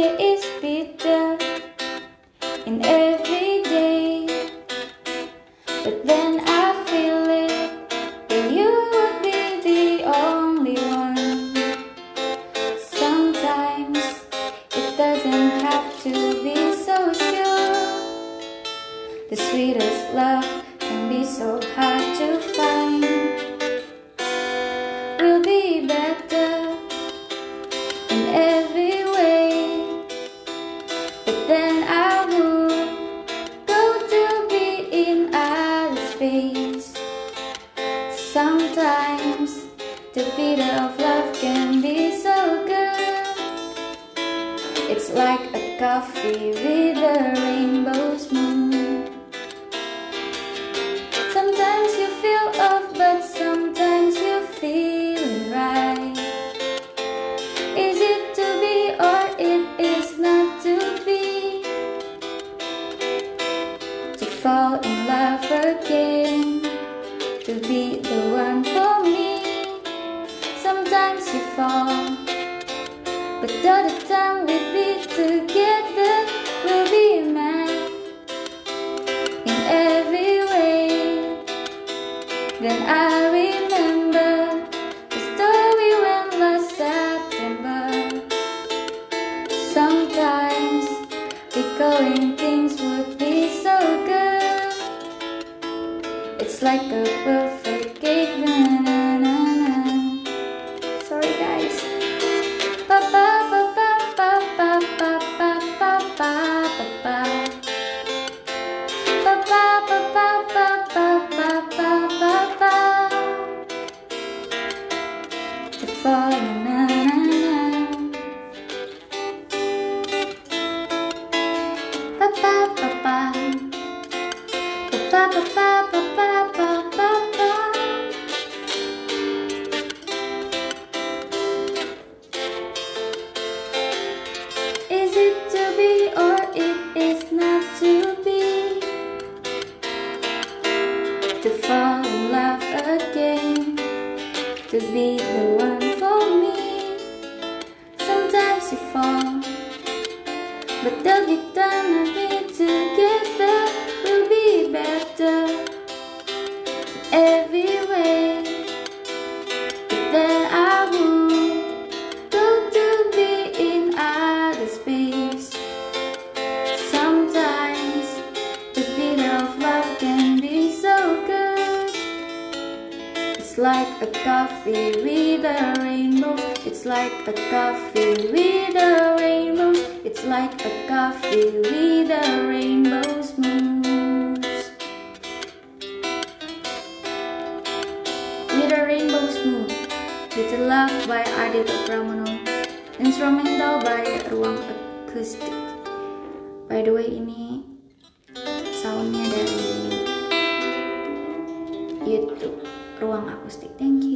It is bitter in every day, but then I feel it that you would be the only one. Sometimes it doesn't have to be so sure. The sweetest love the bitter of love can be so good. It's like a coffee with a rainbow smooth. Sometimes you feel off, but sometimes you feel right. Is it to be or it is not to be? To fall in love again, to be the one for me. Sometimes you fall, but all the time we be together, we'll be mad in every way. Then I remember the story when last September. Sometimes recalling things would be so good. It's like a perfect Na na na. Is it to be or it is not to be? To fall in love again, to be the one me. Like a coffee with a rainbow. It's like a coffee with a rainbow. It's like a coffee with a rainbow smooth. With a rainbow smooth. Bitter Love by Ardhito Pramono. Instrumental by Ruang Akustik. By the way ini soundnya dari Ruang Akustik. Thank